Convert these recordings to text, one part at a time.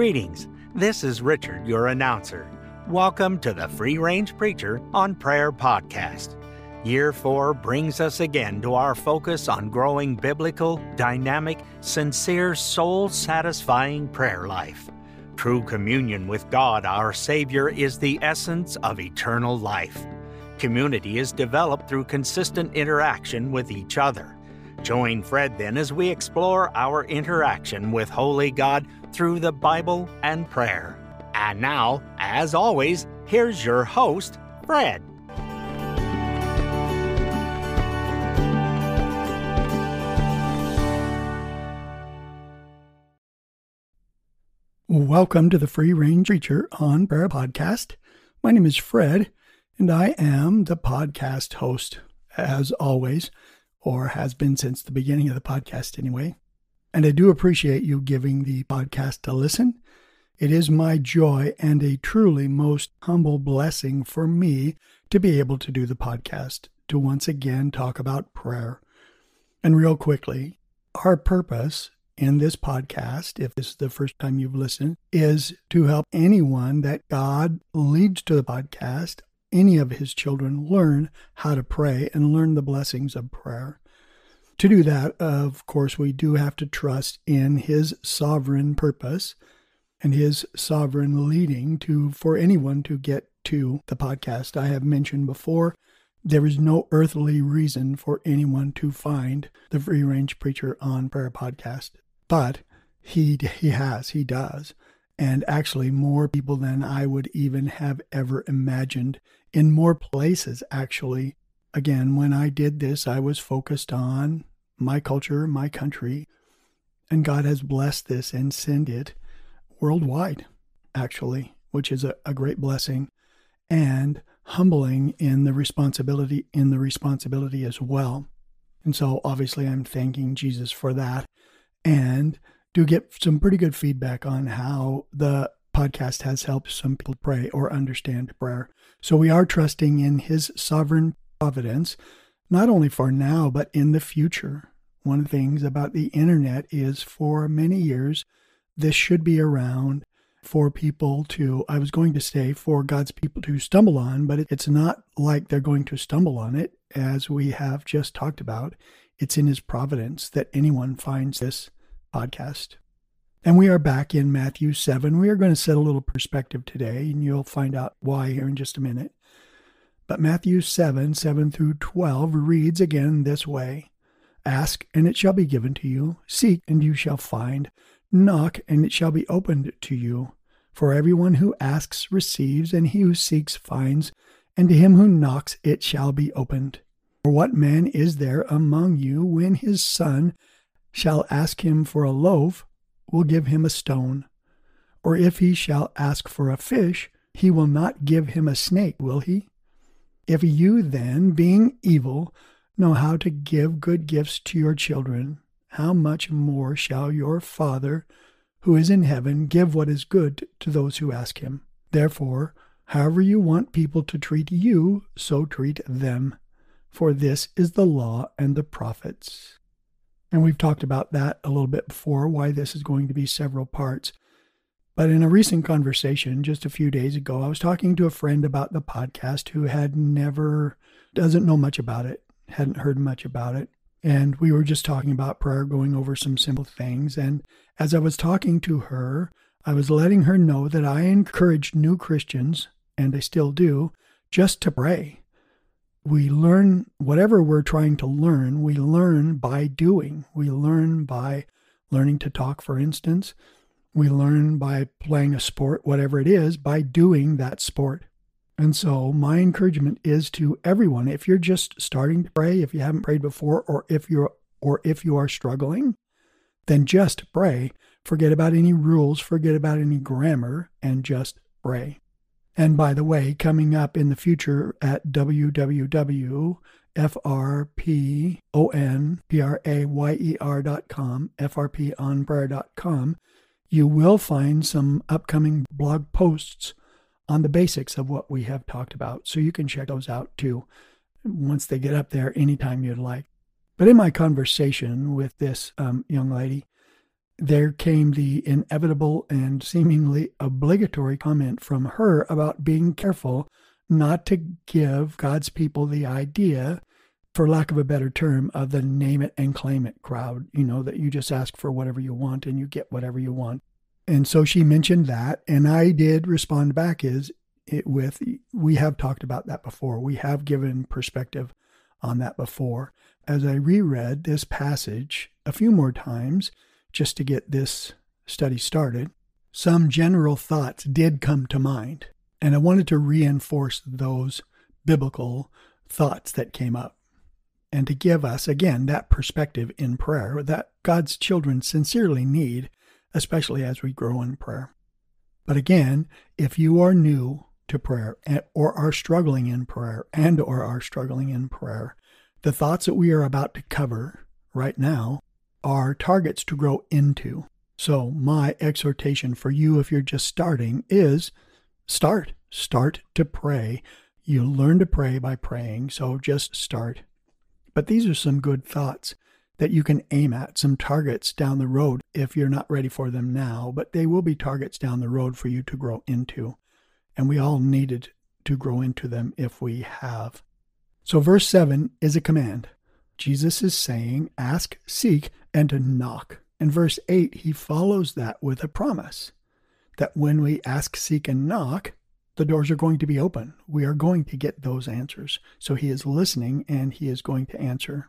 Greetings. This is Richard, your announcer. Welcome to the Free Range Preacher on Prayer podcast. Year four brings us again to our focus on growing biblical, dynamic, sincere, soul satisfying prayer life. True communion with God, our Savior, is the essence of eternal life. Community is developed through consistent interaction with each other. Join Fred then as we explore our interaction with Holy God through the Bible and prayer. And now, as always, here's your host, Fred. Welcome to the Free Range Preacher on Prayer podcast. My name is Fred, and I am the podcast host, as always, or has been since the beginning of the podcast anyway. And I do appreciate you giving the podcast a listen. It is my joy and a truly most humble blessing for me to be able to do the podcast, to once again talk about prayer. And real quickly, our purpose in this podcast, if this is the first time you've listened, is to help anyone that God leads to the podcast, any of his children, learn how to pray and learn the blessings of prayer. To do that, of course, we do have to trust in his sovereign purpose and his sovereign leading to for anyone to get to the podcast. I have mentioned before there is no earthly reason for anyone to find the free range preacher on prayer podcast but he he has he does and actually more people than i would even have ever imagined in more places actually. Again when i did this i was focused on my culture my country and god has blessed this and sent it worldwide actually which is a, a great blessing and humbling in the responsibility in the responsibility as well. And so obviously i'm thanking jesus for that and do get some pretty good feedback on how the podcast has helped some people pray or understand prayer. So we are trusting in his sovereign providence, not only for now, but in the future. One of the things about the internet is for many years, this should be around for people to, I was going to say, for God's people to stumble on, but it's not like they're going to stumble on it, as we have just talked about. It's in His providence that anyone finds this podcast. And we are back in Matthew 7. We are going to set a little perspective today, and you'll find out why here in just a minute. But Matthew 7 7 through 12 reads again this way Ask, and it shall be given to you. Seek, and you shall find. Knock, and it shall be opened to you. For everyone who asks receives, and he who seeks finds, and to him who knocks it shall be opened. For what man is there among you when his son shall ask him for a loaf, will give him a stone? Or if he shall ask for a fish, he will not give him a snake, will he? If you then, being evil, know how to give good gifts to your children, how much more shall your Father, who is in heaven, give what is good to those who ask him? Therefore, however you want people to treat you, so treat them. For this is the law and the prophets. And we've talked about that a little bit before, why this is going to be several parts. But in a recent conversation just a few days ago, I was talking to a friend about the podcast who had never, doesn't know much about it, hadn't heard much about it. And we were just talking about prayer, going over some simple things. And as I was talking to her, I was letting her know that I encourage new Christians, and I still do, just to pray we learn whatever we're trying to learn, we learn by doing. We learn by learning to talk, for instance. We learn by playing a sport, whatever it is, by doing that sport. And so, my encouragement is to everyone if you're just starting to pray, if you haven't prayed before, or if you're or if you are struggling, then just pray. Forget about any rules, forget about any grammar, and just pray. And by the way, coming up in the future at www.frponprayer.com, frponprayer.com, you will find some upcoming blog posts on the basics of what we have talked about. So you can check those out too once they get up there anytime you'd like. But in my conversation with this um, young lady, there came the inevitable and seemingly obligatory comment from her about being careful not to give God's people the idea, for lack of a better term, of the name it and claim it crowd. You know, that you just ask for whatever you want and you get whatever you want. And so she mentioned that, and I did respond back is it with we have talked about that before. We have given perspective on that before. As I reread this passage a few more times just to get this study started, some general thoughts did come to mind. And I wanted to reinforce those biblical thoughts that came up and to give us, again, that perspective in prayer that God's children sincerely need, especially as we grow in prayer. But again, if you are new to prayer or are struggling in prayer and or are struggling in prayer, the thoughts that we are about to cover right now are targets to grow into. So, my exhortation for you, if you're just starting, is start. Start to pray. You learn to pray by praying, so just start. But these are some good thoughts that you can aim at, some targets down the road if you're not ready for them now, but they will be targets down the road for you to grow into. And we all needed to grow into them if we have. So, verse 7 is a command. Jesus is saying, Ask, seek, and knock. In verse 8, he follows that with a promise that when we ask, seek, and knock, the doors are going to be open. We are going to get those answers. So he is listening and he is going to answer.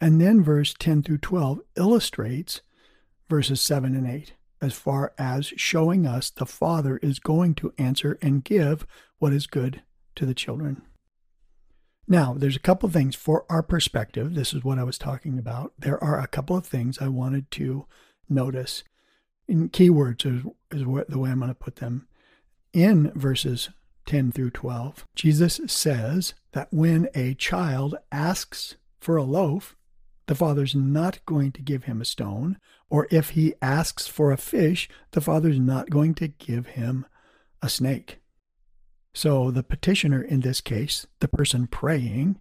And then verse 10 through 12 illustrates verses 7 and 8 as far as showing us the Father is going to answer and give what is good to the children. Now, there's a couple of things for our perspective. This is what I was talking about. There are a couple of things I wanted to notice. In keywords is, is what, the way I'm going to put them. In verses 10 through 12, Jesus says that when a child asks for a loaf, the father's not going to give him a stone, or if he asks for a fish, the father's not going to give him a snake. So the petitioner in this case, the person praying,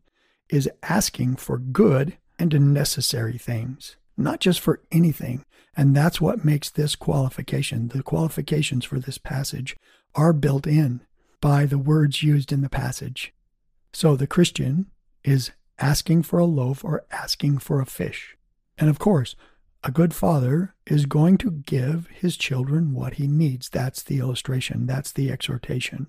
is asking for good and necessary things, not just for anything. And that's what makes this qualification. The qualifications for this passage are built in by the words used in the passage. So the Christian is asking for a loaf or asking for a fish. And of course, a good father is going to give his children what he needs. That's the illustration, that's the exhortation.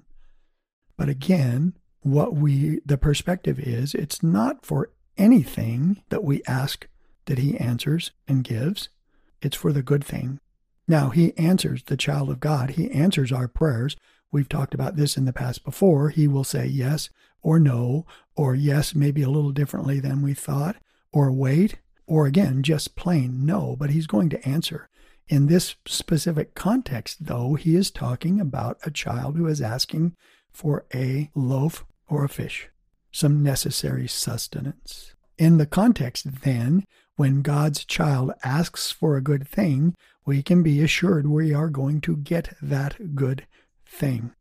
But again, what we, the perspective is, it's not for anything that we ask that he answers and gives. It's for the good thing. Now, he answers the child of God. He answers our prayers. We've talked about this in the past before. He will say yes or no, or yes, maybe a little differently than we thought, or wait, or again, just plain no, but he's going to answer. In this specific context, though, he is talking about a child who is asking for a loaf or a fish, some necessary sustenance. In the context, then, when God's child asks for a good thing, we can be assured we are going to get that good thing.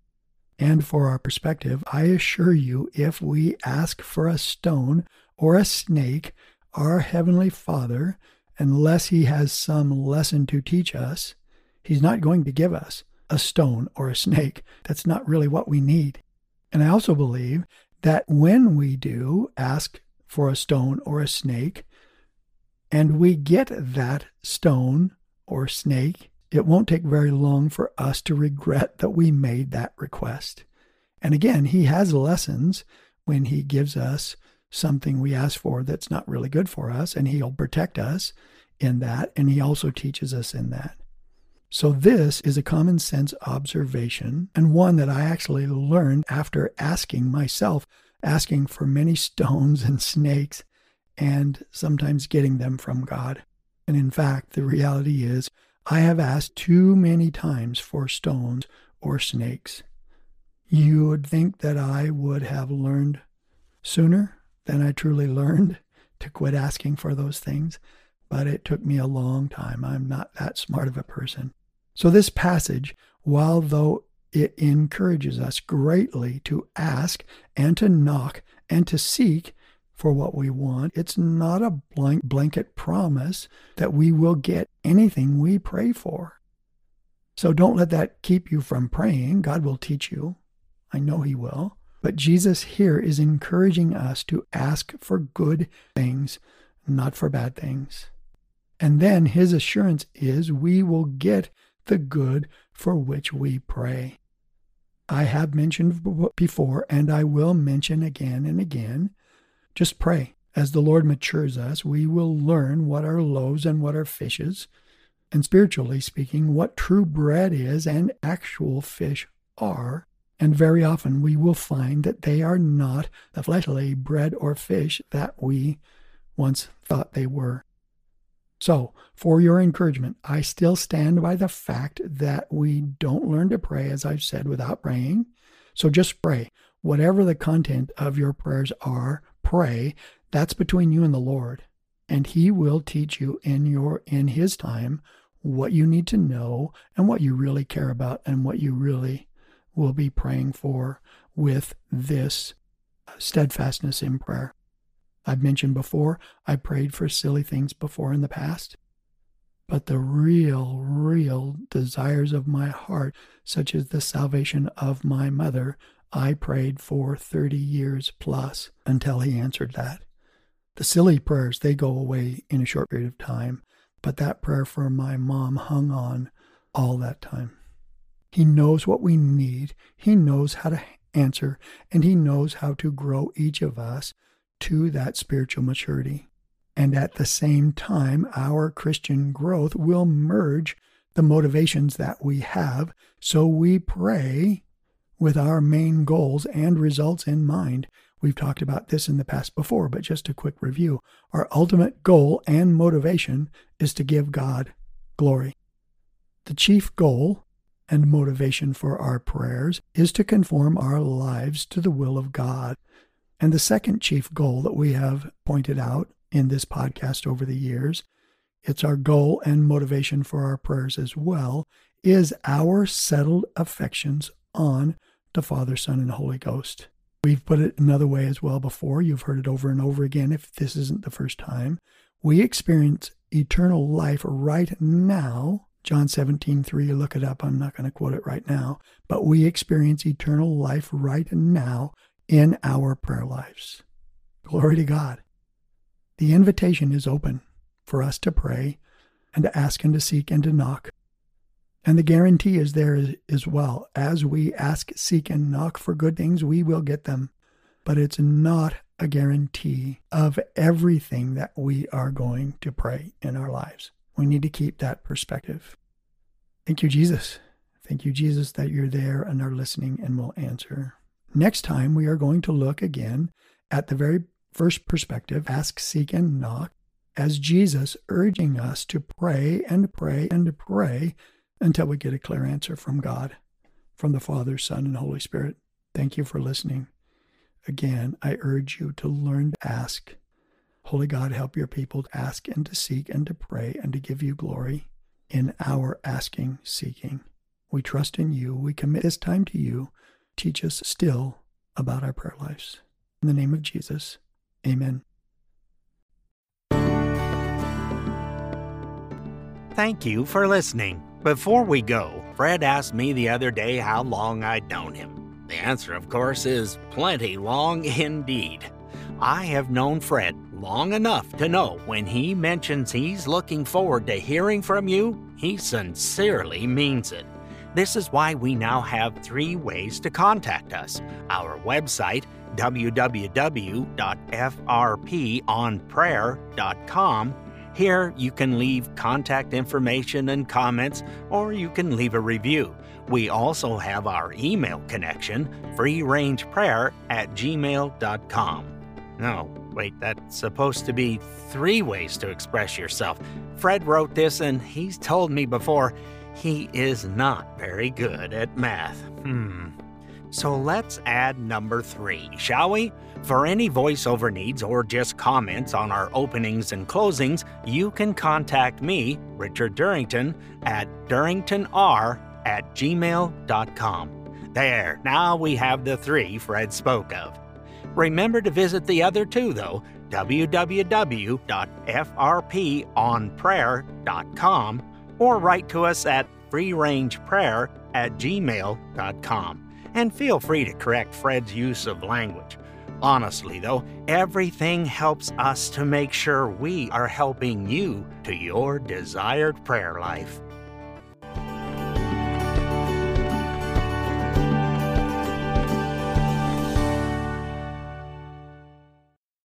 And for our perspective, I assure you, if we ask for a stone or a snake, our Heavenly Father, unless He has some lesson to teach us, He's not going to give us a stone or a snake. That's not really what we need. And I also believe that when we do ask for a stone or a snake, and we get that stone or snake, it won't take very long for us to regret that we made that request. And again, he has lessons when he gives us something we ask for that's not really good for us, and he'll protect us in that, and he also teaches us in that. So, this is a common sense observation, and one that I actually learned after asking myself, asking for many stones and snakes, and sometimes getting them from God. And in fact, the reality is, I have asked too many times for stones or snakes. You would think that I would have learned sooner than I truly learned to quit asking for those things, but it took me a long time. I'm not that smart of a person. So, this passage, while though it encourages us greatly to ask and to knock and to seek for what we want. It's not a blank blanket promise that we will get anything we pray for. So don't let that keep you from praying. God will teach you. I know He will. But Jesus here is encouraging us to ask for good things, not for bad things. And then His assurance is we will get the good for which we pray. I have mentioned before, and I will mention again and again just pray. As the Lord matures us, we will learn what are loaves and what are fishes, and spiritually speaking, what true bread is and actual fish are. And very often we will find that they are not the fleshly bread or fish that we once thought they were. So, for your encouragement, I still stand by the fact that we don't learn to pray, as I've said, without praying. So just pray. Whatever the content of your prayers are, pray. That's between you and the Lord. And He will teach you in your in His time what you need to know and what you really care about and what you really will be praying for with this steadfastness in prayer. I've mentioned before, I prayed for silly things before in the past. But the real, real desires of my heart, such as the salvation of my mother, I prayed for 30 years plus until he answered that. The silly prayers, they go away in a short period of time, but that prayer for my mom hung on all that time. He knows what we need, He knows how to answer, and He knows how to grow each of us to that spiritual maturity. And at the same time, our Christian growth will merge the motivations that we have. So we pray with our main goals and results in mind. We've talked about this in the past before, but just a quick review. Our ultimate goal and motivation is to give God glory. The chief goal and motivation for our prayers is to conform our lives to the will of God. And the second chief goal that we have pointed out in this podcast over the years, it's our goal and motivation for our prayers as well, is our settled affections on the Father, Son, and Holy Ghost. We've put it another way as well before. You've heard it over and over again if this isn't the first time. We experience eternal life right now. John 17, 3, look it up. I'm not going to quote it right now. But we experience eternal life right now in our prayer lives. Glory to God. The invitation is open for us to pray and to ask and to seek and to knock. And the guarantee is there as well. As we ask, seek, and knock for good things, we will get them. But it's not a guarantee of everything that we are going to pray in our lives. We need to keep that perspective. Thank you, Jesus. Thank you, Jesus, that you're there and are listening and will answer. Next time, we are going to look again at the very first perspective ask, seek, and knock as Jesus urging us to pray and pray and pray until we get a clear answer from God, from the Father, Son, and Holy Spirit. Thank you for listening. Again, I urge you to learn to ask. Holy God, help your people to ask and to seek and to pray and to give you glory in our asking, seeking. We trust in you. We commit this time to you. Teach us still about our prayer lives. In the name of Jesus, amen. Thank you for listening. Before we go, Fred asked me the other day how long I'd known him. The answer, of course, is plenty long indeed. I have known Fred long enough to know when he mentions he's looking forward to hearing from you, he sincerely means it. This is why we now have three ways to contact us our website, www.frponprayer.com. Here you can leave contact information and comments, or you can leave a review. We also have our email connection, freerangeprayer at gmail.com. No, wait, that's supposed to be three ways to express yourself. Fred wrote this and he's told me before he is not very good at math. Hmm. So let's add number three, shall we? For any voiceover needs or just comments on our openings and closings, you can contact me, Richard Durrington, at durringtonr at gmail.com. There, now we have the three Fred spoke of. Remember to visit the other two, though www.frponprayer.com or write to us at freerangeprayer at gmail.com. And feel free to correct Fred's use of language. Honestly, though, everything helps us to make sure we are helping you to your desired prayer life.